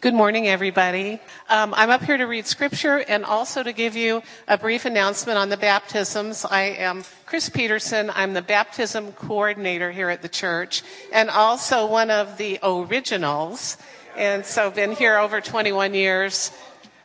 Good morning, everybody. Um, I'm up here to read scripture and also to give you a brief announcement on the baptisms. I am Chris Peterson. I'm the baptism coordinator here at the church and also one of the originals. And so been here over 21 years.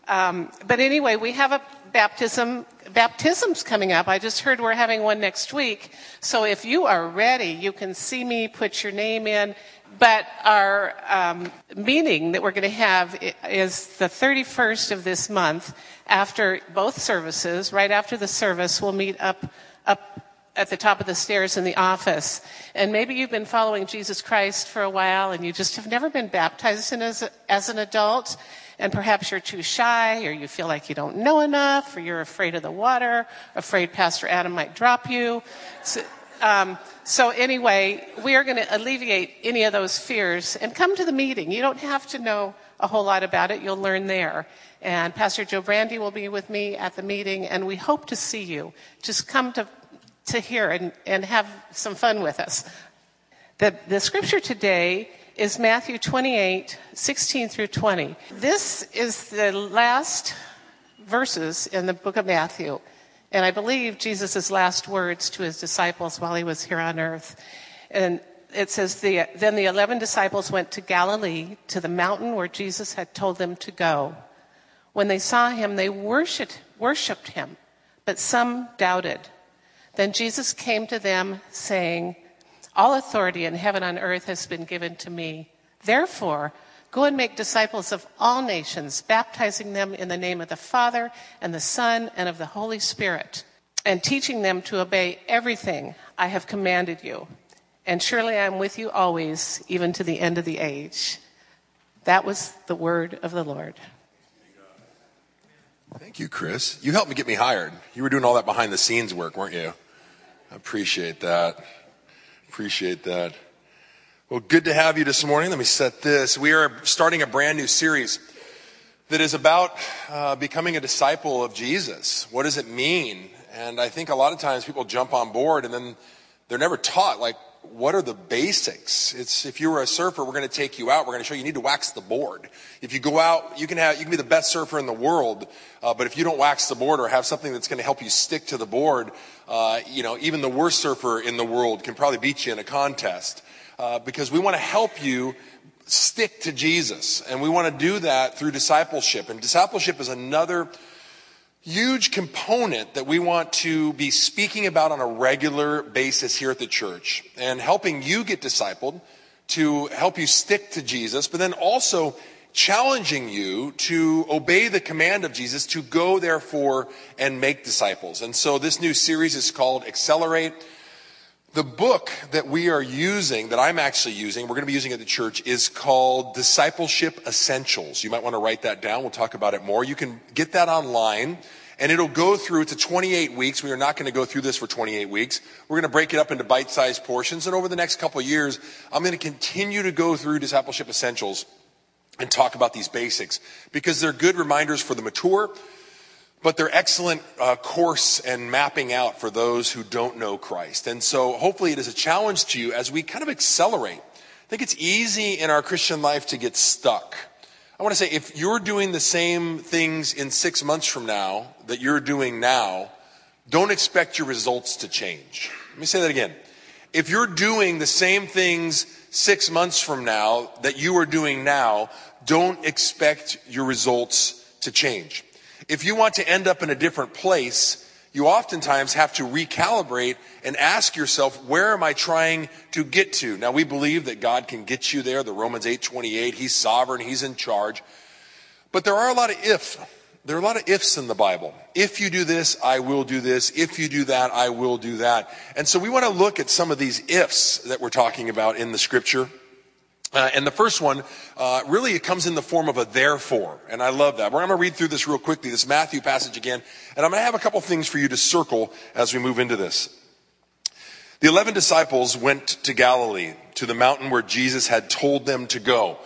Um, but anyway, we have a baptism baptisms coming up. I just heard we're having one next week. So if you are ready, you can see me, put your name in, but our um, meeting that we're going to have is the 31st of this month after both services. Right after the service, we'll meet up, up at the top of the stairs in the office. And maybe you've been following Jesus Christ for a while and you just have never been baptized as, as an adult. And perhaps you're too shy or you feel like you don't know enough or you're afraid of the water, afraid Pastor Adam might drop you. So, um, so anyway, we are going to alleviate any of those fears and come to the meeting. You don't have to know a whole lot about it. You'll learn there. And Pastor Joe Brandy will be with me at the meeting, and we hope to see you. Just come to, to hear and, and have some fun with us. The, the scripture today is Matthew 28, 16 through 20. This is the last verses in the book of Matthew. And I believe Jesus' last words to his disciples while he was here on earth. And it says, the, Then the eleven disciples went to Galilee, to the mountain where Jesus had told them to go. When they saw him, they worshiped, worshiped him, but some doubted. Then Jesus came to them, saying, All authority in heaven and earth has been given to me. Therefore, Go and make disciples of all nations, baptizing them in the name of the Father and the Son and of the Holy Spirit, and teaching them to obey everything I have commanded you. And surely I am with you always, even to the end of the age. That was the word of the Lord. Thank you, Chris. You helped me get me hired. You were doing all that behind the scenes work, weren't you? I appreciate that. Appreciate that. Well, good to have you this morning. Let me set this. We are starting a brand new series that is about uh, becoming a disciple of Jesus. What does it mean? And I think a lot of times people jump on board and then they're never taught, like, what are the basics? It's if you were a surfer, we're going to take you out. We're going to show you, you need to wax the board. If you go out, you can have you can be the best surfer in the world, uh, but if you don't wax the board or have something that's going to help you stick to the board, uh, you know, even the worst surfer in the world can probably beat you in a contest uh, because we want to help you stick to Jesus. And we want to do that through discipleship. And discipleship is another huge component that we want to be speaking about on a regular basis here at the church and helping you get discipled to help you stick to Jesus, but then also challenging you to obey the command of Jesus to go therefore and make disciples. And so this new series is called Accelerate. The book that we are using, that I'm actually using, we're going to be using at the church, is called Discipleship Essentials. You might want to write that down. We'll talk about it more. You can get that online and it'll go through, a 28 weeks. We are not going to go through this for 28 weeks. We're going to break it up into bite-sized portions. And over the next couple years, I'm going to continue to go through Discipleship Essentials and talk about these basics because they're good reminders for the mature, but they're excellent uh, course and mapping out for those who don't know Christ. And so hopefully it is a challenge to you as we kind of accelerate. I think it's easy in our Christian life to get stuck. I want to say if you're doing the same things in six months from now that you're doing now, don't expect your results to change. Let me say that again. If you're doing the same things six months from now that you are doing now, don't expect your results to change. If you want to end up in a different place, you oftentimes have to recalibrate and ask yourself, where am I trying to get to? Now we believe that God can get you there. The Romans 8:28, he's sovereign, he's in charge. But there are a lot of if. There are a lot of ifs in the Bible. If you do this, I will do this. If you do that, I will do that. And so we want to look at some of these ifs that we're talking about in the scripture. Uh, and the first one, uh, really, it comes in the form of a therefore. And I love that. We're going to read through this real quickly, this Matthew passage again. And I'm going to have a couple things for you to circle as we move into this. The 11 disciples went to Galilee, to the mountain where Jesus had told them to go.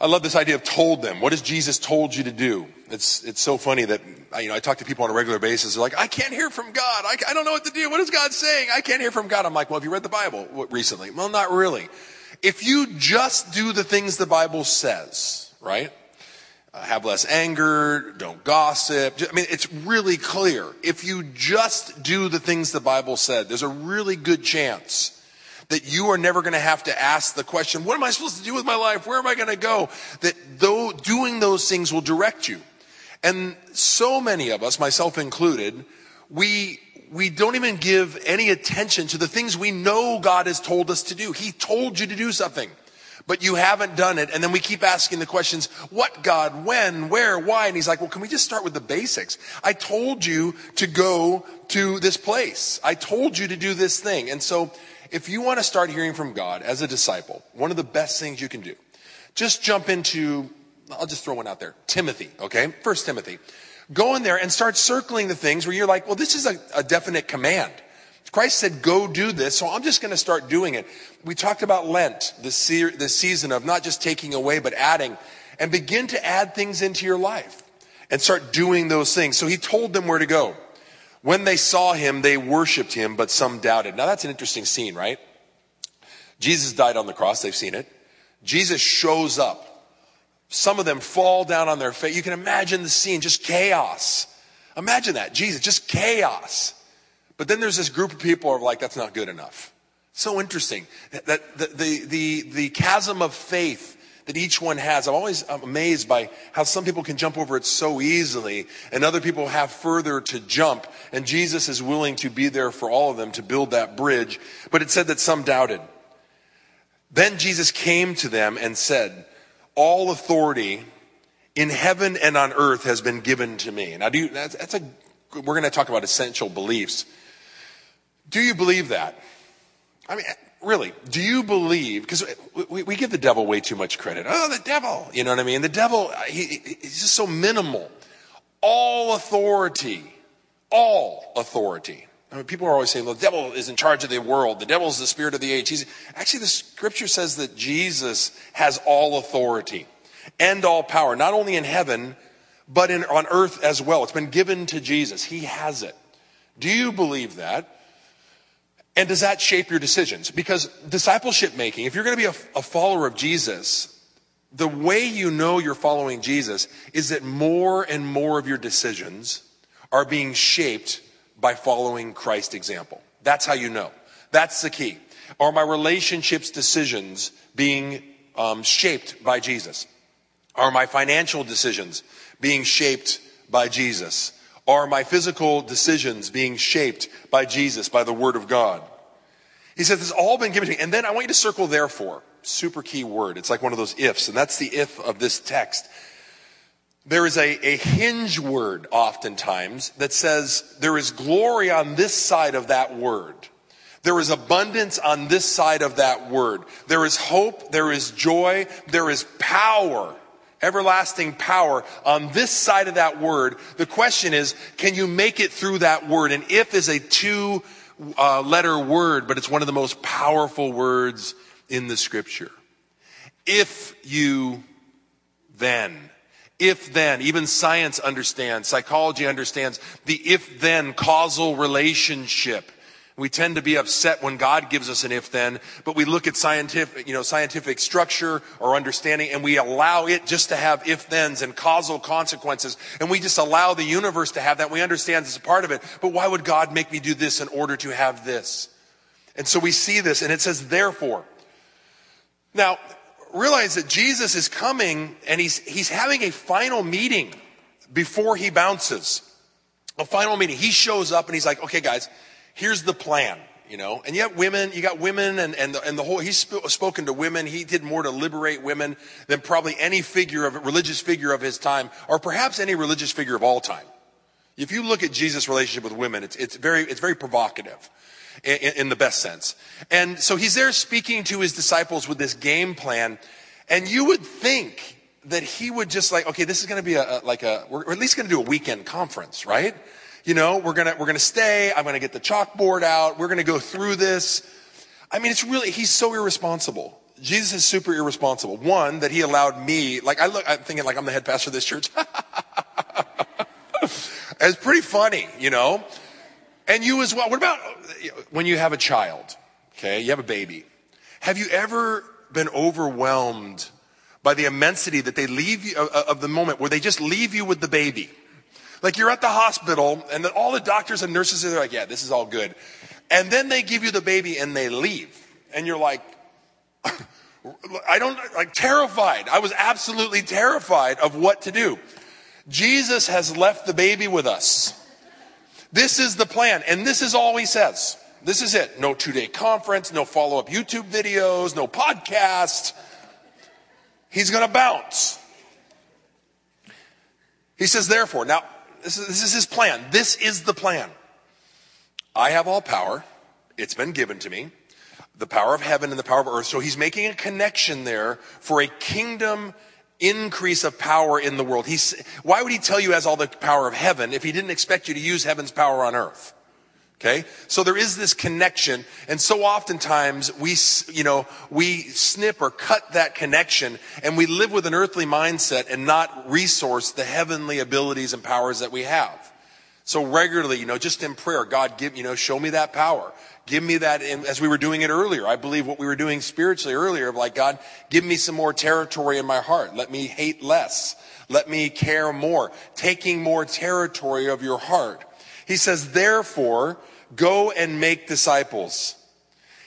I love this idea of told them. What has Jesus told you to do? It's, it's so funny that, you know, I talk to people on a regular basis. They're like, I can't hear from God. I, I don't know what to do. What is God saying? I can't hear from God. I'm like, well, have you read the Bible recently? Well, not really. If you just do the things the Bible says, right? Uh, have less anger, don't gossip. I mean, it's really clear. If you just do the things the Bible said, there's a really good chance that you are never going to have to ask the question, what am I supposed to do with my life? Where am I going to go? That though doing those things will direct you. And so many of us, myself included, we we don't even give any attention to the things we know God has told us to do. He told you to do something, but you haven't done it. And then we keep asking the questions, what God, when, where, why? And he's like, well, can we just start with the basics? I told you to go to this place. I told you to do this thing. And so if you want to start hearing from God as a disciple, one of the best things you can do, just jump into, I'll just throw one out there, Timothy, okay? First Timothy. Go in there and start circling the things where you're like, well, this is a, a definite command. Christ said, go do this, so I'm just going to start doing it. We talked about Lent, the, se- the season of not just taking away, but adding, and begin to add things into your life and start doing those things. So he told them where to go. When they saw him, they worshiped him, but some doubted. Now that's an interesting scene, right? Jesus died on the cross. They've seen it. Jesus shows up. Some of them fall down on their face. You can imagine the scene, just chaos. Imagine that. Jesus, just chaos. But then there's this group of people who are like, that's not good enough. So interesting. That the, the, the, the chasm of faith that each one has. I'm always amazed by how some people can jump over it so easily and other people have further to jump. And Jesus is willing to be there for all of them to build that bridge. But it said that some doubted. Then Jesus came to them and said, all authority in heaven and on earth has been given to me. Now, do you, that's, that's a, we're going to talk about essential beliefs. Do you believe that? I mean, really, do you believe, because we, we, give the devil way too much credit. Oh, the devil. You know what I mean? The devil, he, he's just so minimal. All authority, all authority. I mean, people are always saying, the devil is in charge of the world. The devil is the spirit of the age. He's, actually, the scripture says that Jesus has all authority and all power, not only in heaven, but in, on earth as well. It's been given to Jesus. He has it. Do you believe that? And does that shape your decisions? Because discipleship making, if you're going to be a, a, follower of Jesus, the way you know you're following Jesus is that more and more of your decisions are being shaped by following Christ's example. That's how you know. That's the key. Are my relationships decisions being um, shaped by Jesus? Are my financial decisions being shaped by Jesus? Are my physical decisions being shaped by Jesus, by the Word of God? He says, This all been given to me. And then I want you to circle therefore. Super key word. It's like one of those ifs, and that's the if of this text. There is a, a hinge word oftentimes that says there is glory on this side of that word. There is abundance on this side of that word. There is hope. There is joy. There is power everlasting power on this side of that word. The question is, can you make it through that word? And if is a two uh, letter word, but it's one of the most powerful words in the scripture. If you then, if then, even science understands, psychology understands the if then causal relationship we tend to be upset when God gives us an if then, but we look at scientific, you know, scientific structure or understanding and we allow it just to have if thens and causal consequences. And we just allow the universe to have that. We understand it's a part of it. But why would God make me do this in order to have this? And so we see this and it says therefore. Now, realize that Jesus is coming and he's, he's having a final meeting before he bounces. A final meeting. He shows up and he's like, okay guys, here's the plan you know and yet women you got women and, and, the, and the whole he's sp- spoken to women he did more to liberate women than probably any figure of religious figure of his time or perhaps any religious figure of all time if you look at jesus relationship with women it's, it's very it's very provocative in, in the best sense and so he's there speaking to his disciples with this game plan and you would think that he would just like okay this is going to be a, a like a we're at least going to do a weekend conference right you know, we're gonna, we're gonna stay. I'm gonna get the chalkboard out. We're gonna go through this. I mean, it's really, he's so irresponsible. Jesus is super irresponsible. One, that he allowed me, like I look, I'm thinking like I'm the head pastor of this church. it's pretty funny, you know? And you as well. What about when you have a child? Okay, you have a baby. Have you ever been overwhelmed by the immensity that they leave you of the moment where they just leave you with the baby. Like you're at the hospital and all the doctors and nurses are like, yeah, this is all good. And then they give you the baby and they leave. And you're like, I don't, like terrified. I was absolutely terrified of what to do. Jesus has left the baby with us. This is the plan. And this is all he says. This is it. No two day conference, no follow up YouTube videos, no podcast. He's going to bounce. He says, therefore, now, this is, this is his plan. This is the plan. I have all power. It's been given to me. The power of heaven and the power of earth. So he's making a connection there for a kingdom increase of power in the world. He's, why would he tell you has all the power of heaven if he didn't expect you to use heaven's power on earth? Okay? So there is this connection. And so oftentimes we, you know, we snip or cut that connection and we live with an earthly mindset and not resource the heavenly abilities and powers that we have. So regularly, you know, just in prayer, God give, you know, show me that power. Give me that, in, as we were doing it earlier. I believe what we were doing spiritually earlier of like, God, give me some more territory in my heart. Let me hate less. Let me care more. Taking more territory of your heart. He says, therefore, go and make disciples.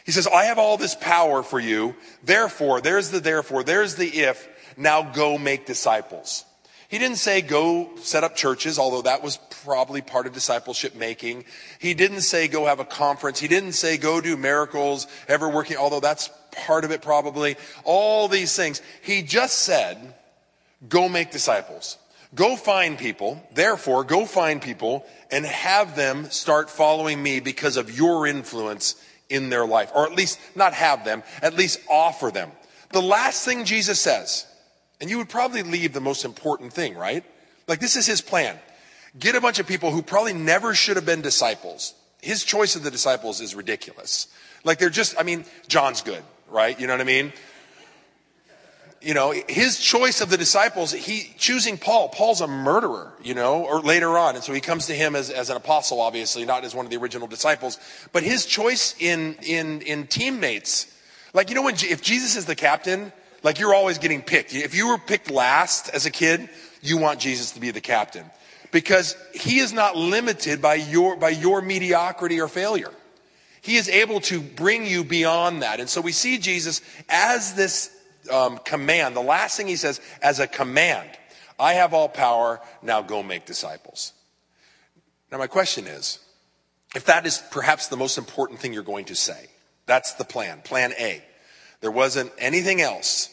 He says, I have all this power for you. Therefore, there's the therefore, there's the if. Now go make disciples. He didn't say go set up churches, although that was probably part of discipleship making. He didn't say go have a conference. He didn't say go do miracles, ever working, although that's part of it probably. All these things. He just said, go make disciples. Go find people, therefore, go find people and have them start following me because of your influence in their life. Or at least not have them, at least offer them. The last thing Jesus says, and you would probably leave the most important thing, right? Like this is his plan. Get a bunch of people who probably never should have been disciples. His choice of the disciples is ridiculous. Like they're just, I mean, John's good, right? You know what I mean? you know, his choice of the disciples, he choosing Paul. Paul's a murderer, you know, or later on. And so he comes to him as, as an apostle, obviously, not as one of the original disciples. But his choice in, in, in teammates, like, you know, when, if Jesus is the captain, like you're always getting picked. If you were picked last as a kid, you want Jesus to be the captain because he is not limited by your, by your mediocrity or failure. He is able to bring you beyond that. And so we see Jesus as this um, command. The last thing he says, as a command, I have all power, now go make disciples. Now, my question is if that is perhaps the most important thing you're going to say, that's the plan, plan A, there wasn't anything else,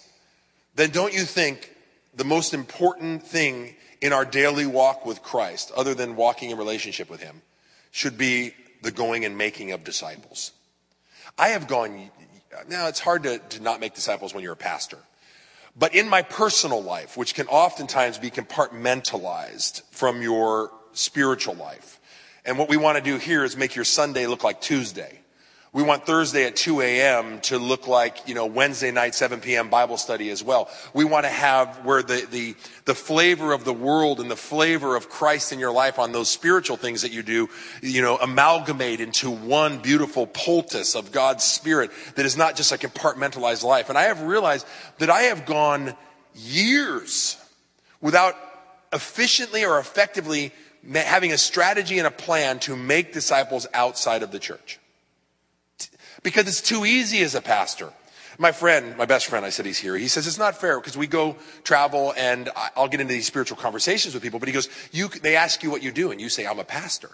then don't you think the most important thing in our daily walk with Christ, other than walking in relationship with Him, should be the going and making of disciples? I have gone now, it's hard to, to not make disciples when you're a pastor. But in my personal life, which can oftentimes be compartmentalized from your spiritual life, and what we want to do here is make your Sunday look like Tuesday. We want Thursday at 2 a.m. to look like, you know, Wednesday night, 7 p.m. Bible study as well. We want to have where the, the, the flavor of the world and the flavor of Christ in your life on those spiritual things that you do, you know, amalgamate into one beautiful poultice of God's Spirit that is not just a compartmentalized life. And I have realized that I have gone years without efficiently or effectively having a strategy and a plan to make disciples outside of the church because it's too easy as a pastor. My friend, my best friend, I said he's here. He says it's not fair because we go travel and I'll get into these spiritual conversations with people. But he goes, you, they ask you what you do and you say, I'm a pastor.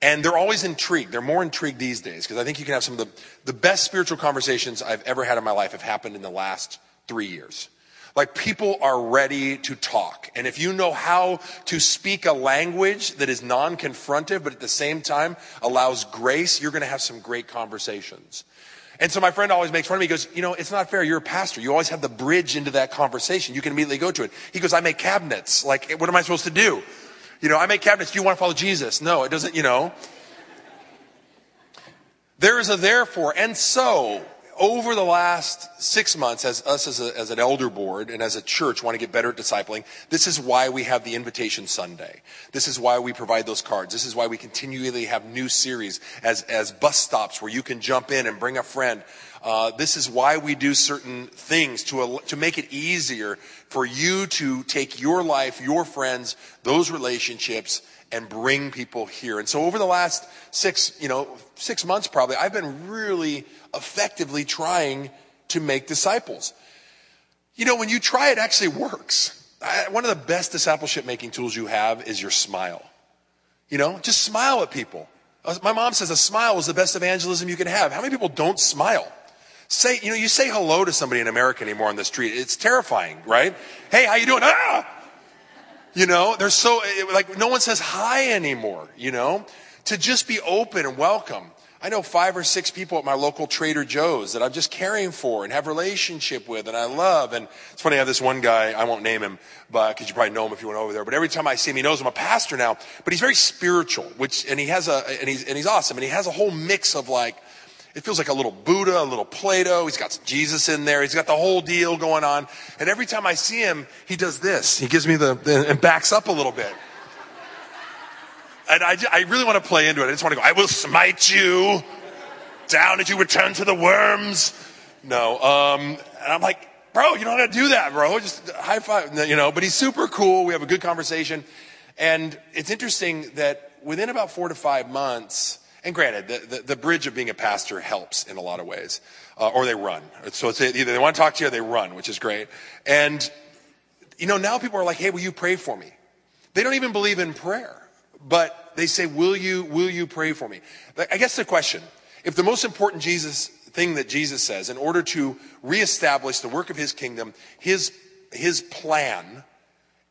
And they're always intrigued. They're more intrigued these days because I think you can have some of the, the best spiritual conversations I've ever had in my life have happened in the last three years. Like people are ready to talk. And if you know how to speak a language that is non-confrontive, but at the same time allows grace, you're going to have some great conversations. And so my friend always makes fun of me. He goes, you know, it's not fair. You're a pastor. You always have the bridge into that conversation. You can immediately go to it. He goes, I make cabinets. Like, eh, what am I supposed to do? You know, I make cabinets. Do you want to follow Jesus? No, it doesn't, you know. There is a therefore. And so, over the last six months, as us as, a, as, an elder board and as a church want to get better at discipling, this is why we have the Invitation Sunday. This is why we provide those cards. This is why we continually have new series as, as bus stops where you can jump in and bring a friend. Uh, this is why we do certain things to, to make it easier for you to take your life, your friends, those relationships, and bring people here. And so over the last six, you know, six months probably, I've been really effectively trying to make disciples. You know, when you try, it actually works. I, one of the best discipleship making tools you have is your smile. You know, just smile at people. Uh, my mom says a smile is the best evangelism you can have. How many people don't smile? Say, you know, you say hello to somebody in America anymore on the street. It's terrifying, right? Hey, how you doing? Ah! You know, they're so, like, no one says hi anymore, you know? To just be open and welcome. I know five or six people at my local Trader Joe's that I'm just caring for and have relationship with and I love. And it's funny, I have this one guy, I won't name him, but, cause you probably know him if you went over there, but every time I see him, he knows I'm a pastor now, but he's very spiritual, which, and he has a, and he's, and he's awesome. And he has a whole mix of like, it feels like a little Buddha, a little Plato. He's got Jesus in there. He's got the whole deal going on. And every time I see him, he does this. He gives me the, and backs up a little bit. And I, I really want to play into it. I just want to go, I will smite you down as you return to the worms. No. Um, and I'm like, bro, you don't have to do that, bro. Just high five, you know, but he's super cool. We have a good conversation. And it's interesting that within about four to five months, and granted, the, the, the bridge of being a pastor helps in a lot of ways, uh, or they run. So it's either they want to talk to you or they run, which is great. And, you know, now people are like, hey, will you pray for me? They don't even believe in prayer but they say, will you, will you pray for me? I guess the question, if the most important Jesus thing that Jesus says, in order to reestablish the work of his kingdom, his, his plan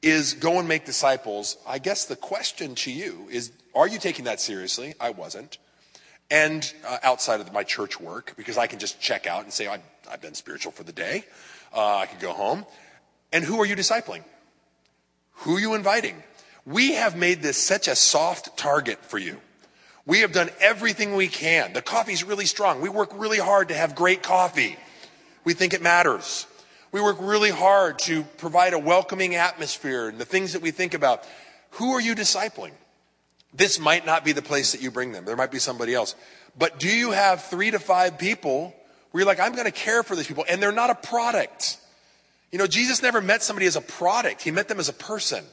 is go and make disciples, I guess the question to you is, are you taking that seriously? I wasn't. And uh, outside of my church work, because I can just check out and say, I've, I've been spiritual for the day. Uh, I could go home. And who are you discipling? Who are you inviting? We have made this such a soft target for you. We have done everything we can. The coffee's really strong. We work really hard to have great coffee. We think it matters. We work really hard to provide a welcoming atmosphere and the things that we think about. Who are you discipling? This might not be the place that you bring them. There might be somebody else. But do you have three to five people where you're like, I'm going to care for these people, and they're not a product? You know, Jesus never met somebody as a product, he met them as a person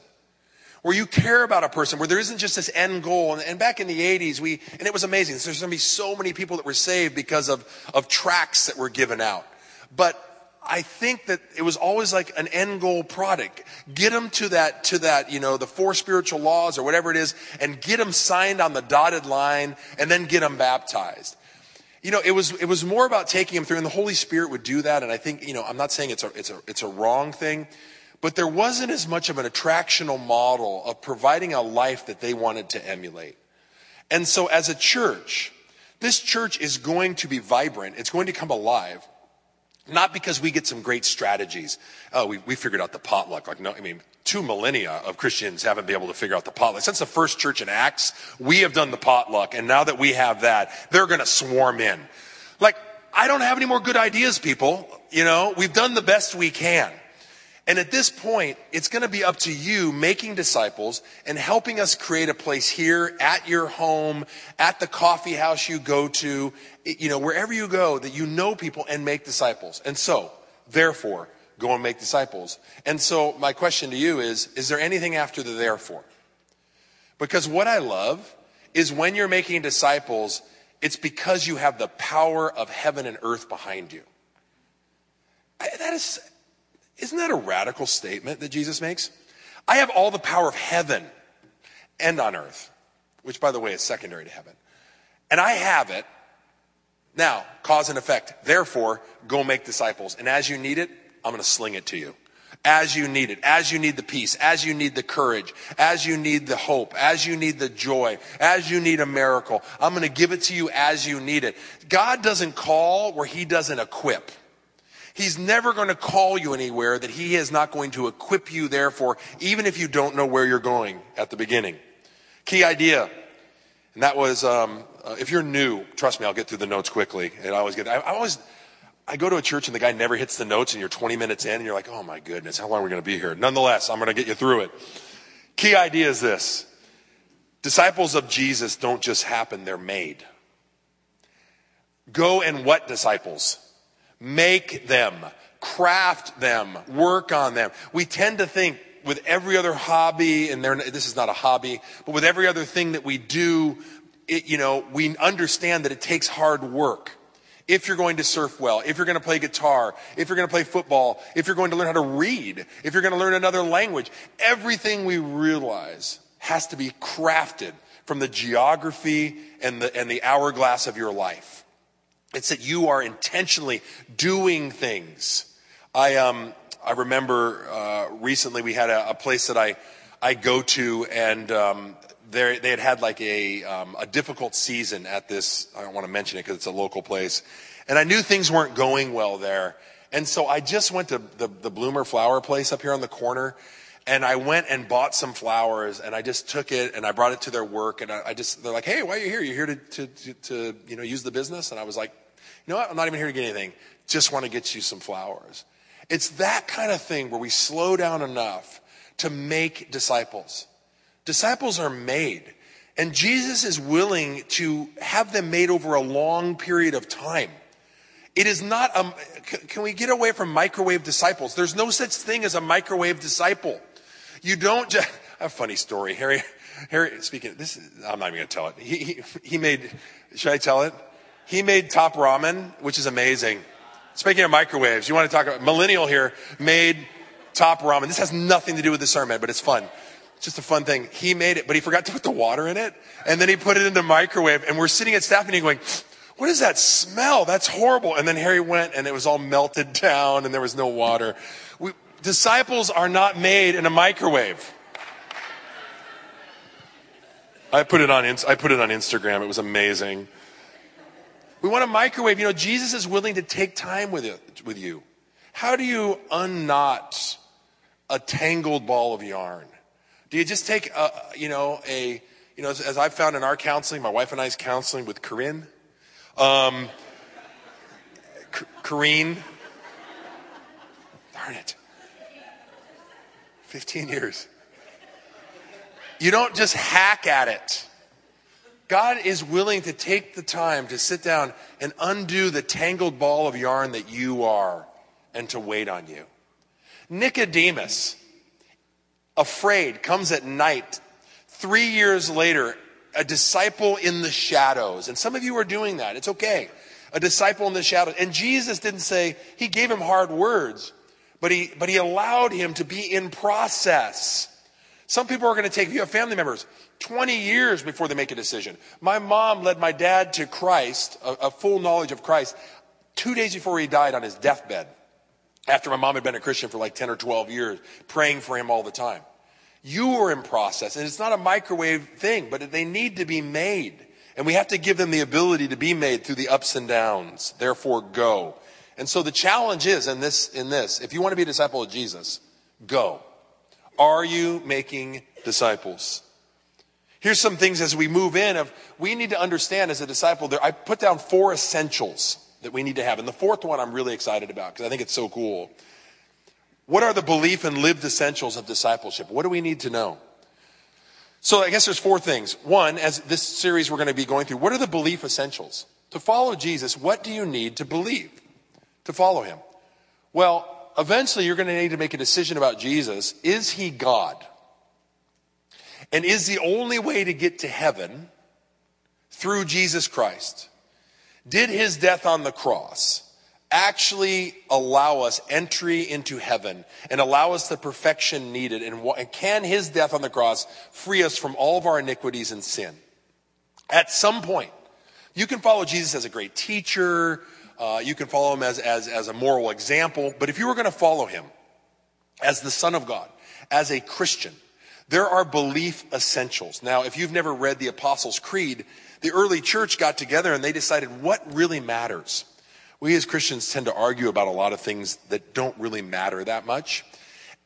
where you care about a person, where there isn't just this end goal. And, and back in the 80s, we, and it was amazing. There's going to be so many people that were saved because of, of tracts that were given out. But I think that it was always like an end goal product. Get them to that, to that, you know, the four spiritual laws or whatever it is, and get them signed on the dotted line, and then get them baptized. You know, it was, it was more about taking them through, and the Holy Spirit would do that. And I think, you know, I'm not saying it's a, it's a, it's a wrong thing, but there wasn't as much of an attractional model of providing a life that they wanted to emulate. And so as a church, this church is going to be vibrant. It's going to come alive. Not because we get some great strategies. Oh, we, we figured out the potluck. Like, no, I mean, two millennia of Christians haven't been able to figure out the potluck. Since the first church in Acts, we have done the potluck. And now that we have that, they're going to swarm in. Like, I don't have any more good ideas, people. You know, we've done the best we can. And at this point, it's going to be up to you making disciples and helping us create a place here at your home, at the coffee house you go to, you know, wherever you go that you know people and make disciples. And so, therefore, go and make disciples. And so my question to you is, is there anything after the therefore? Because what I love is when you're making disciples, it's because you have the power of heaven and earth behind you. That is, isn't that a radical statement that Jesus makes? I have all the power of heaven and on earth, which, by the way, is secondary to heaven. And I have it. Now, cause and effect. Therefore, go make disciples. And as you need it, I'm going to sling it to you. As you need it, as you need the peace, as you need the courage, as you need the hope, as you need the joy, as you need a miracle, I'm going to give it to you as you need it. God doesn't call where He doesn't equip. He's never going to call you anywhere that He is not going to equip you there for, even if you don't know where you're going at the beginning. Key idea. And that was, um, uh, if you're new, trust me, I'll get through the notes quickly. And I always get, I, I, always, I go to a church and the guy never hits the notes and you're 20 minutes in and you're like, oh my goodness, how long are we going to be here? Nonetheless, I'm going to get you through it. Key idea is this. Disciples of Jesus don't just happen, they're made. Go and what disciples? Make them, craft them, work on them. We tend to think with every other hobby, and this is not a hobby, but with every other thing that we do, it, you know, we understand that it takes hard work. If you're going to surf well, if you're going to play guitar, if you're going to play football, if you're going to learn how to read, if you're going to learn another language, everything we realize has to be crafted from the geography and the, and the hourglass of your life. It's that you are intentionally doing things. I, um, I remember uh, recently we had a, a, place that I, I go to, and um, they had had like a, um, a difficult season at this. I don't want to mention it because it's a local place. And I knew things weren't going well there. And so I just went to the, the Bloomer flower place up here on the corner. And I went and bought some flowers and I just took it and I brought it to their work. And I, I just, they're like, hey, why are you here? You're here to, to, to, to, you know, use the business? And I was like, you know what? I'm not even here to get anything. Just want to get you some flowers. It's that kind of thing where we slow down enough to make disciples. Disciples are made. And Jesus is willing to have them made over a long period of time. It is not a, can we get away from microwave disciples? There's no such thing as a microwave disciple. You don't just, a funny story. Harry, Harry, speaking, this is, I'm not even going to tell it. He, he, he made, should I tell it? He made top ramen, which is amazing. Speaking of microwaves, you want to talk about millennial here made top ramen. This has nothing to do with the sermon, but it's fun. It's just a fun thing. He made it, but he forgot to put the water in it. And then he put it in the microwave. And we're sitting at staff meeting going, what is that smell? That's horrible. And then Harry went and it was all melted down and there was no water. We, disciples are not made in a microwave. I put it on, I put it on Instagram. It was amazing. We want a microwave. You know, Jesus is willing to take time with it, with you. How do you unknot a tangled ball of yarn? Do you just take a, you know, a, you know, as, as I've found in our counseling, my wife and I's counseling with Corinne, um, Corrine, darn it, 15 years. You don't just hack at it. God is willing to take the time to sit down and undo the tangled ball of yarn that you are and to wait on you. Nicodemus, afraid, comes at night. Three years later, a disciple in the shadows. And some of you are doing that. It's okay. A disciple in the shadows. And Jesus didn't say, he gave him hard words, but he, but he allowed him to be in process. Some people are going to take, if you have family members, 20 years before they make a decision. My mom led my dad to Christ, a, a full knowledge of Christ, two days before he died on his deathbed. After my mom had been a Christian for like 10 or 12 years, praying for him all the time. You are in process, and it's not a microwave thing, but they need to be made. And we have to give them the ability to be made through the ups and downs. Therefore, go. And so the challenge is in this, in this, if you want to be a disciple of Jesus, go. Are you making disciples? Here's some things as we move in of we need to understand as a disciple there I put down four essentials that we need to have. And the fourth one I'm really excited about because I think it's so cool. What are the belief and lived essentials of discipleship? What do we need to know? So I guess there's four things. One, as this series we're going to be going through, what are the belief essentials? To follow Jesus, what do you need to believe to follow him? Well, eventually you're going to need to make a decision about Jesus. Is he God? And is the only way to get to heaven through Jesus Christ? Did his death on the cross actually allow us entry into heaven and allow us the perfection needed? And, can his death on the cross free us from all of our iniquities and sin? At some point, you can follow Jesus as a great teacher, uh, you can follow him as, as, as a moral example, but if you were going to follow him as the Son of God, as a Christian, there are belief essentials. Now, if you've never read the Apostles' Creed, the early church got together and they decided what really matters. We as Christians tend to argue about a lot of things that don't really matter that much.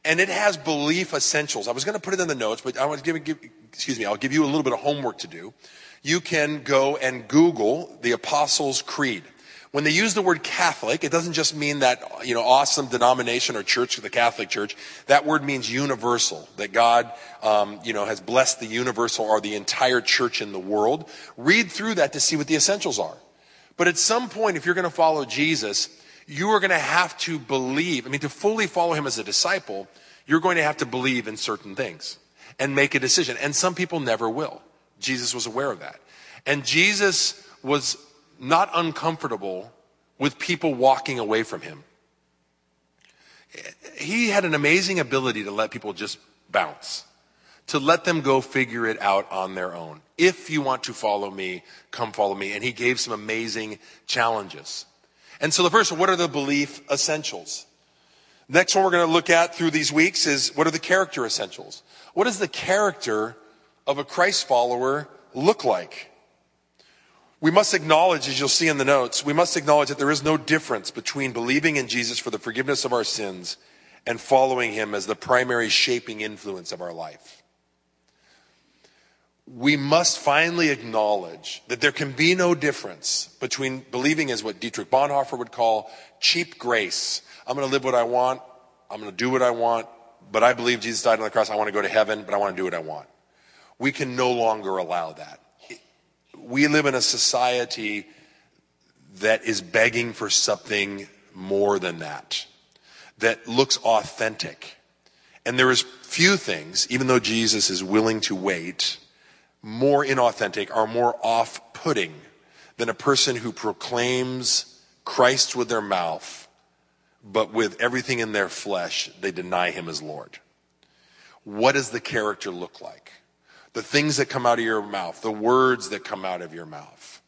And it has belief essentials. I was going to put it in the notes, but I want to give, give, excuse me, I'll give you a little bit of homework to do. You can go and Google the Apostles' Creed. When they use the word Catholic, it doesn't just mean that, you know, awesome denomination or church, the Catholic Church. That word means universal, that God, um, you know, has blessed the universal or the entire church in the world. Read through that to see what the essentials are. But at some point, if you're going to follow Jesus, you are going to have to believe. I mean, to fully follow him as a disciple, you're going to have to believe in certain things and make a decision. And some people never will. Jesus was aware of that. And Jesus was not uncomfortable with people walking away from him. He had an amazing ability to let people just bounce, to let them go figure it out on their own. If you want to follow me, come follow me. And he gave some amazing challenges. And so the first, what are the belief essentials? Next one we're going to look at through these weeks is what are the character essentials? What does the character of a Christ follower look like? We must acknowledge, as you'll see in the notes, we must acknowledge that there is no difference between believing in Jesus for the forgiveness of our sins and following him as the primary shaping influence of our life. We must finally acknowledge that there can be no difference between believing as what Dietrich Bonhoeffer would call cheap grace. I'm going to live what I want. I'm going to do what I want. But I believe Jesus died on the cross. I want to go to heaven, but I want to do what I want. We can no longer allow that we live in a society that is begging for something more than that, that looks authentic. And there is few things, even though Jesus is willing to wait, more inauthentic or more off-putting than a person who proclaims Christ with their mouth, but with everything in their flesh, they deny him as Lord. What does the character look like? The things that come out of your mouth, the words that come out of your mouth.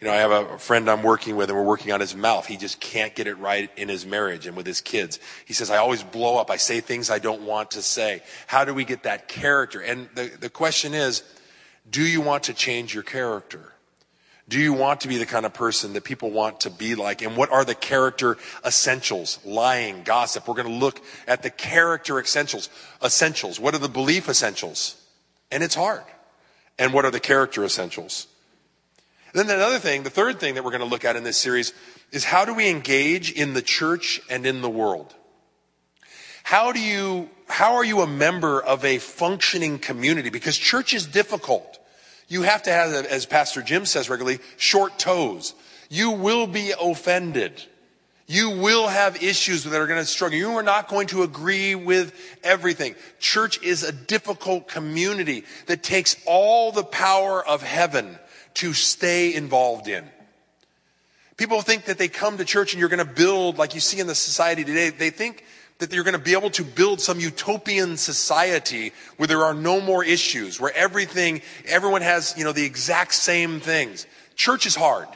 You know, I have a friend I'm working with and we're working on his mouth. He just can't get it right in his marriage and with his kids. He says, I always blow up. I say things I don't want to say. How do we get that character? And the, the question is, do you want to change your character? Do you want to be the kind of person that people want to be like? And what are the character essentials? Lying, gossip. We're going to look at the character essentials. Essentials. What are the belief essentials? And it's hard. And what are the character essentials? Then another thing, the third thing that we're going to look at in this series is how do we engage in the church and in the world? How do you, how are you a member of a functioning community? Because church is difficult. You have to have, as Pastor Jim says regularly, short toes. You will be offended. You will have issues that are going to struggle. You are not going to agree with everything. Church is a difficult community that takes all the power of heaven to stay involved in. People think that they come to church and you're going to build, like you see in the society today, they think that you're going to be able to build some utopian society where there are no more issues, where everything, everyone has, you know, the exact same things. Church is hard.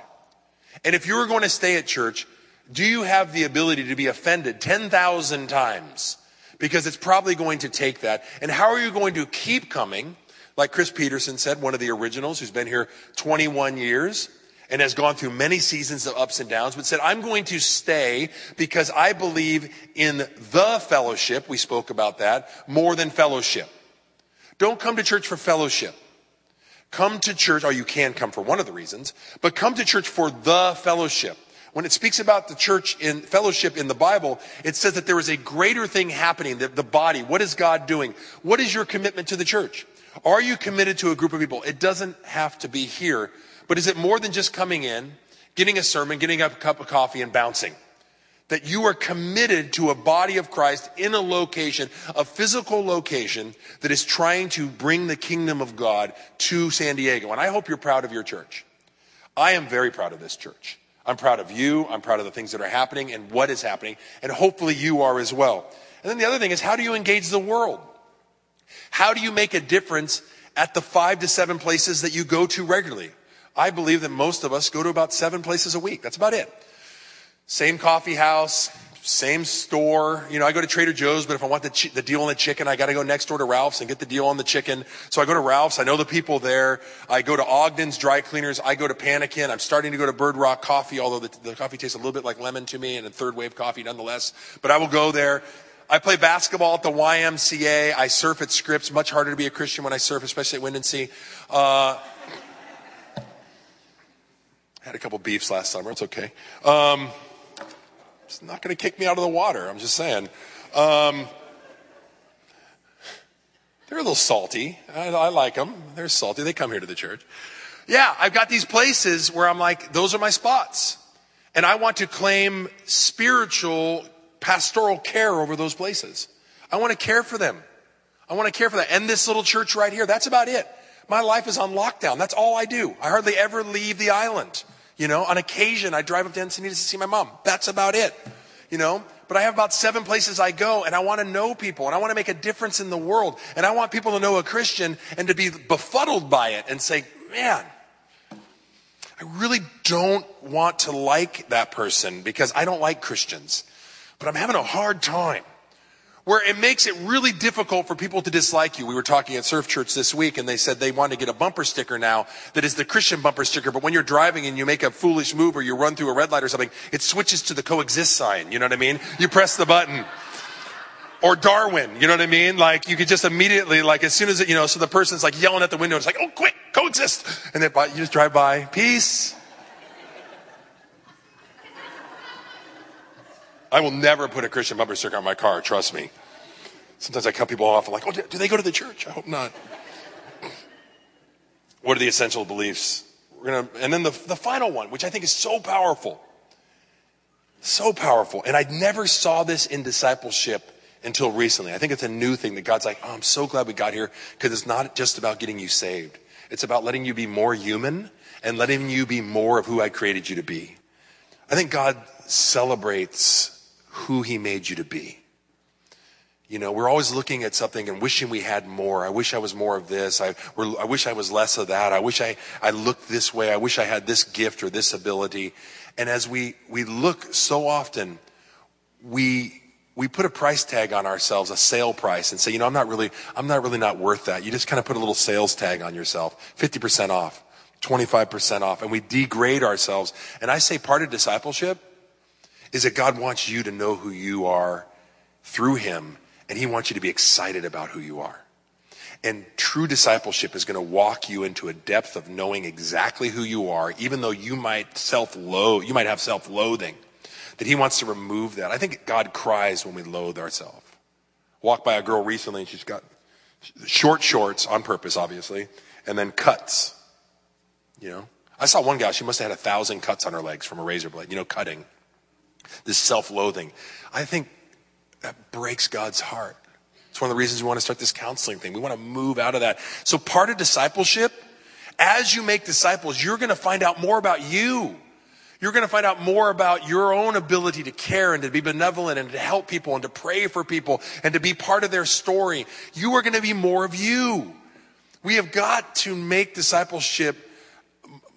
And if you're going to stay at church, do you have the ability to be offended 10,000 times? Because it's probably going to take that. And how are you going to keep coming? Like Chris Peterson said, one of the originals who's been here 21 years and has gone through many seasons of ups and downs, but said, I'm going to stay because I believe in the fellowship. We spoke about that more than fellowship. Don't come to church for fellowship. Come to church, or you can come for one of the reasons, but come to church for the fellowship. When it speaks about the church in fellowship in the Bible, it says that there is a greater thing happening, the, the body. What is God doing? What is your commitment to the church? Are you committed to a group of people? It doesn't have to be here, but is it more than just coming in, getting a sermon, getting a cup of coffee and bouncing? That you are committed to a body of Christ in a location, a physical location that is trying to bring the kingdom of God to San Diego. And I hope you're proud of your church. I am very proud of this church. I'm proud of you. I'm proud of the things that are happening and what is happening. And hopefully you are as well. And then the other thing is how do you engage the world? How do you make a difference at the five to seven places that you go to regularly? I believe that most of us go to about seven places a week. That's about it. Same coffee house, same store. You know, I go to Trader Joe's, but if I want the, ch- the deal on the chicken, I got to go next door to Ralph's and get the deal on the chicken. So I go to Ralph's. I know the people there. I go to Ogden's Dry Cleaners. I go to Pannikin. I'm starting to go to Bird Rock Coffee, although the, the coffee tastes a little bit like lemon to me and a third wave coffee nonetheless. But I will go there. I play basketball at the YMCA. I surf at Scripps. Much harder to be a Christian when I surf, especially at Windansea. Uh, had a couple beefs last summer. It's okay. Um, it's not going to kick me out of the water. I'm just saying. Um, they're a little salty. I, I like them. They're salty. They come here to the church. Yeah, I've got these places where I'm like, those are my spots. And I want to claim spiritual pastoral care over those places. I want to care for them. I want to care for that. And this little church right here, that's about it. My life is on lockdown. That's all I do. I hardly ever leave the island. You know, on occasion, I drive up to Encinitas to see my mom. That's about it. You know, but I have about seven places I go and I want to know people and I want to make a difference in the world. And I want people to know a Christian and to be befuddled by it and say, man, I really don't want to like that person because I don't like Christians, but I'm having a hard time where it makes it really difficult for people to dislike you. We were talking at Surf Church this week and they said they want to get a bumper sticker now that is the Christian bumper sticker, but when you're driving and you make a foolish move or you run through a red light or something, it switches to the coexist sign. You know what I mean? You press the button. Or Darwin, you know what I mean? Like you could just immediately, like as soon as it, you know, so the person's like yelling at the window, it's like, oh, quick, coexist. And then you just drive by, peace. I will never put a Christian bumper sticker on my car, trust me. Sometimes I cut people off. I'm like, oh, do they go to the church? I hope not. What are the essential beliefs? We're gonna, and then the, the final one, which I think is so powerful. So powerful. And I never saw this in discipleship until recently. I think it's a new thing that God's like, oh, I'm so glad we got here because it's not just about getting you saved. It's about letting you be more human and letting you be more of who I created you to be. I think God celebrates who he made you to be. You know, we're always looking at something and wishing we had more. I wish I was more of this. I, I wish I was less of that. I wish I, I looked this way. I wish I had this gift or this ability. And as we, we look so often, we, we put a price tag on ourselves, a sale price, and say, you know, I'm not really, I'm not really not worth that. You just kind of put a little sales tag on yourself, 50% off, 25% off, and we degrade ourselves. And I say part of discipleship is that God wants you to know who you are through Him, and He wants you to be excited about who you are. And true discipleship is going to walk you into a depth of knowing exactly who you are, even though you might self-loathe, you might have self-loathing, that He wants to remove that. I think God cries when we loathe ourselves. Walked by a girl recently, and she's got short shorts on purpose, obviously, and then cuts. You know, I saw one gal; she must have had a thousand cuts on her legs from a razor blade. You know, cutting this self loathing. I think that breaks God's heart. It's one of the reasons we want to start this counseling thing. We want to move out of that. So, part of discipleship, as you make disciples, you're going to find out more about you. You're going to find out more about your own ability to care and to be benevolent and to help people and to pray for people and to be part of their story. You are going to be more of you. We have got to make discipleship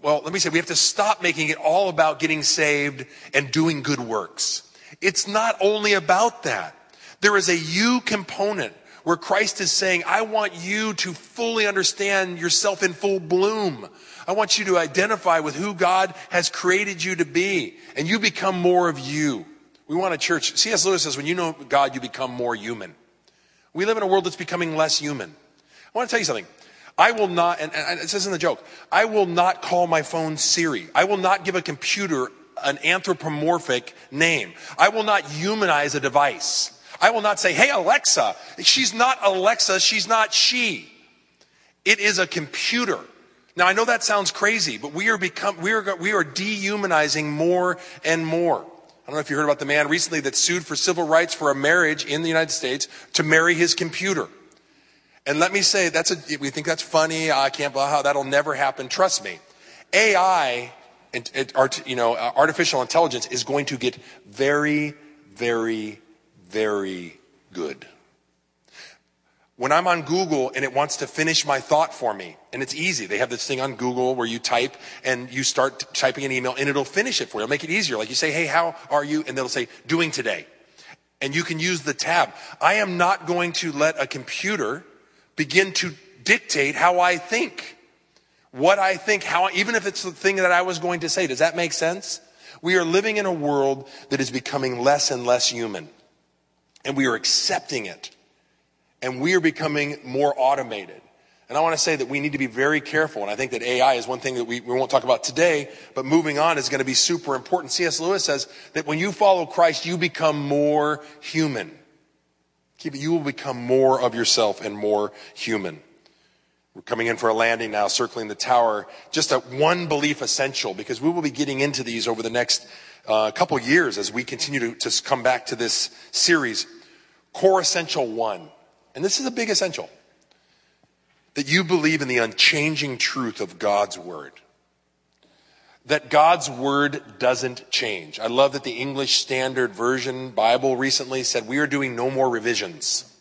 well, let me say, we have to stop making it all about getting saved and doing good works. It's not only about that. There is a you component where Christ is saying, I want you to fully understand yourself in full bloom. I want you to identify with who God has created you to be, and you become more of you. We want a church. C.S. Lewis says, when you know God, you become more human. We live in a world that's becoming less human. I want to tell you something. I will not, and, and it says in the joke, I will not call my phone Siri. I will not give a computer an anthropomorphic name. I will not humanize a device. I will not say, hey, Alexa. She's not Alexa. She's not she. It is a computer. Now, I know that sounds crazy, but we are become, we are, we are dehumanizing more and more. I don't know if you heard about the man recently that sued for civil rights for a marriage in the United States to marry his computer. And let me say, that's a, we think that's funny. I can't believe how that'll never happen. Trust me. AI, you know, uh, artificial intelligence is going to get very, very, very good. When I'm on Google and it wants to finish my thought for me, and it's easy. They have this thing on Google where you type and you start typing an email and it'll finish it for you. It'll make it easier. Like you say, hey, how are you? And they'll say, doing today. And you can use the tab. I am not going to let a computer begin to dictate how I think. What I think, how, even if it's the thing that I was going to say. Does that make sense? We are living in a world that is becoming less and less human. And we are accepting it. And we are becoming more automated. And I want to say that we need to be very careful. And I think that AI is one thing that we, we won't talk about today, but moving on is going to be super important. C.S. Lewis says that when you follow Christ, you become more human. You will become more of yourself and more human. We're coming in for a landing now, circling the tower. Just a one belief essential, because we will be getting into these over the next uh, couple years as we continue to, to come back to this series, Core Essential One. And this is a big essential that you believe in the unchanging truth of God's Word. That God's Word doesn't change. I love that the English Standard Version Bible recently said we are doing no more revisions.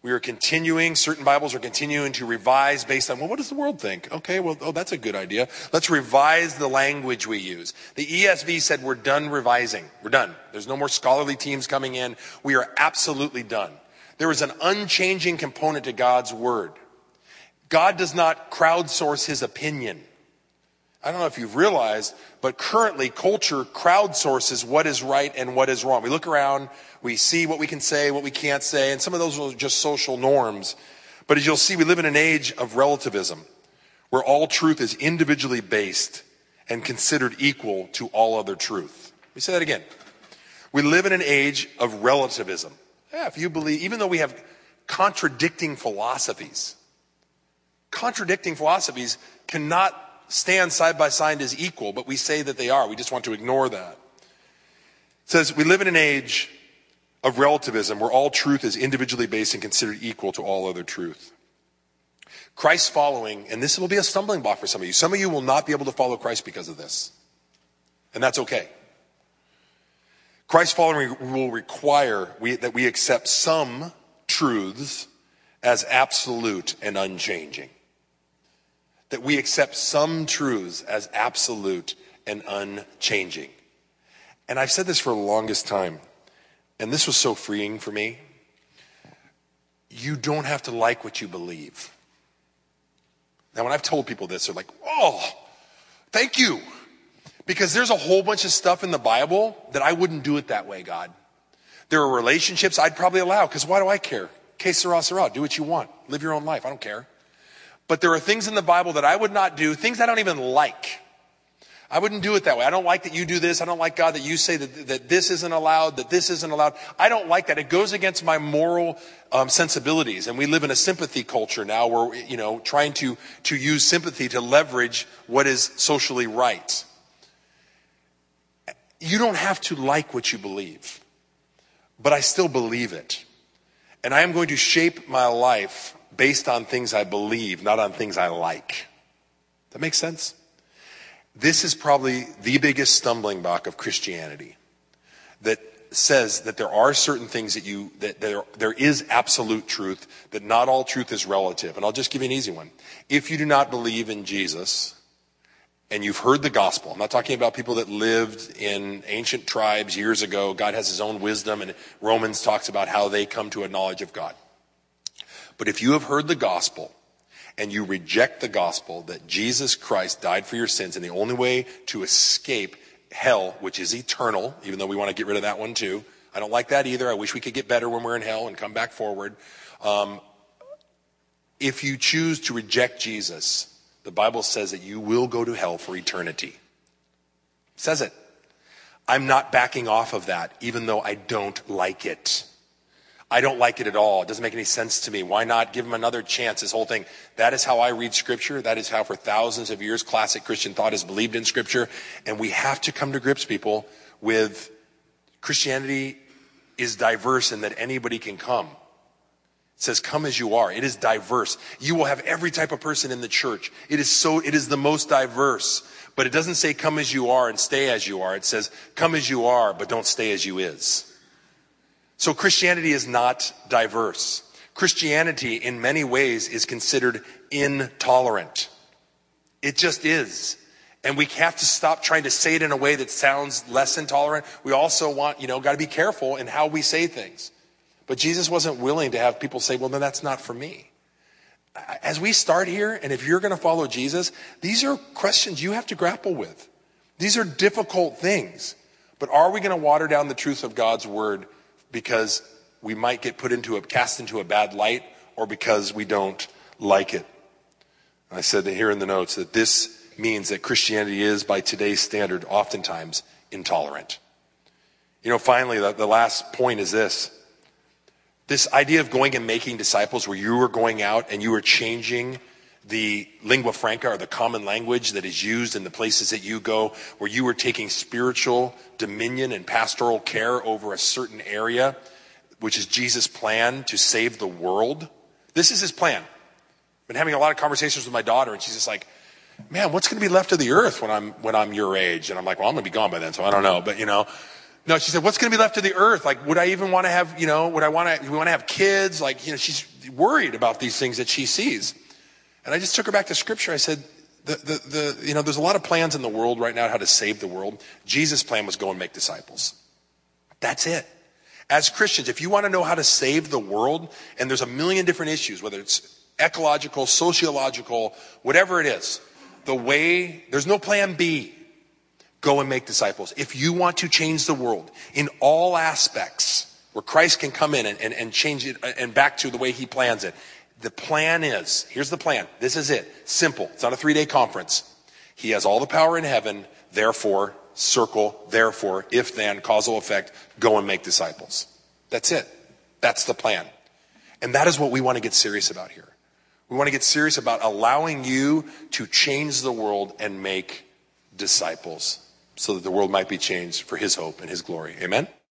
We are continuing, certain Bibles are continuing to revise based on, well, what does the world think? Okay, well, oh, that's a good idea. Let's revise the language we use. The ESV said we're done revising. We're done. There's no more scholarly teams coming in. We are absolutely done. There is an unchanging component to God's Word. God does not crowdsource his opinion. I don't know if you've realized, but currently culture crowdsources what is right and what is wrong. We look around, we see what we can say, what we can't say, and some of those are just social norms. But as you'll see, we live in an age of relativism where all truth is individually based and considered equal to all other truth. Let me say that again. We live in an age of relativism. Yeah, if you believe, even though we have contradicting philosophies, contradicting philosophies cannot stand side by side as equal, but we say that they are. We just want to ignore that. It says, we live in an age of relativism where all truth is individually based and considered equal to all other truth. Christ following, and this will be a stumbling block for some of you. Some of you will not be able to follow Christ because of this. And that's okay. Christ following will require we, that we accept some truths as absolute and unchanging that we accept some truths as absolute and unchanging. And I've said this for the longest time, and this was so freeing for me. You don't have to like what you believe. Now, when I've told people this, they're like, oh, thank you. Because there's a whole bunch of stuff in the Bible that I wouldn't do it that way, God. There are relationships I'd probably allow, because why do I care? Que sera, sera. Do what you want. Live your own life. I don't care. But there are things in the Bible that I would not do, things I don't even like. I wouldn't do it that way. I don't like that you do this. I don't like God that you say that, that this isn't allowed, that this isn't allowed. I don't like that. It goes against my moral um, sensibilities. And we live in a sympathy culture now where, you know, trying to, to use sympathy to leverage what is socially right. You don't have to like what you believe, but I still believe it. And I am going to shape my life based on things I believe, not on things I like. That makes sense? This is probably the biggest stumbling block of Christianity that says that there are certain things that you, that there, there is absolute truth, that not all truth is relative. And I'll just give you an easy one. If you do not believe in Jesus, and you've heard the gospel. I'm not talking about people that lived in ancient tribes years ago. God has his own wisdom, and Romans talks about how they come to a knowledge of God. But if you have heard the gospel and you reject the gospel that Jesus Christ died for your sins and the only way to escape hell, which is eternal, even though we want to get rid of that one too. I don't like that either. I wish we could get better when we're in hell and come back forward. Um, if you choose to reject Jesus, the Bible says that you will go to hell for eternity. It says it. I'm not backing off of that, even though I don't like it. I don't like it at all. It doesn't make any sense to me. Why not give him another chance? This whole thing. That is how I read scripture. That is how for thousands of years classic Christian thought has believed in scripture. And we have to come to grips, people, with Christianity is diverse in that anybody can come. It says, come as you are. It is diverse. You will have every type of person in the church. It is so, it is the most diverse. But it doesn't say come as you are and stay as you are. It says come as you are, but don't stay as you is. So Christianity is not diverse. Christianity, in many ways, is considered intolerant. It just is. And we have to stop trying to say it in a way that sounds less intolerant. We also want, you know, got to be careful in how we say things. But Jesus wasn't willing to have people say, well, then that's not for me. As we start here, and if you're going to follow Jesus, these are questions you have to grapple with. These are difficult things. But are we going to water down the truth of God's word because we might get put into a cast into a bad light or because we don't like it. I said here in the notes that this means that Christianity is, by today's standard, oftentimes intolerant. You know, finally, the, the last point is this. This idea of going and making disciples where you are going out and you are changing the lingua franca or the common language that is used in the places that you go, where you are taking spiritual dominion and pastoral care over a certain area, which is Jesus' plan to save the world. This is his plan. I've Been having a lot of conversations with my daughter, and she's just like, "Man, what's going to be left of the earth when I'm when I'm your age?" And I'm like, "Well, I'm going to be gone by then, so I don't know." But you know, no, she said, "What's going to be left of the earth? Like, would I even want to have, you know, would I want to? We want to have kids? Like, you know, she's worried about these things that she sees." And I just took her back to Scripture. I said, the, the, the, you know, there's a lot of plans in the world right now how to save the world. Jesus' plan was go and make disciples. That's it. As Christians, if you want to know how to save the world, and there's a million different issues, whether it's ecological, sociological, whatever it is, the way, there's no plan B. Go and make disciples. If you want to change the world in all aspects, where Christ can come in and, and, and change it and back to the way he plans it, the plan is here's the plan. This is it. Simple. It's not a three day conference. He has all the power in heaven. Therefore, circle, therefore, if then, causal effect, go and make disciples. That's it. That's the plan. And that is what we want to get serious about here. We want to get serious about allowing you to change the world and make disciples so that the world might be changed for his hope and his glory. Amen?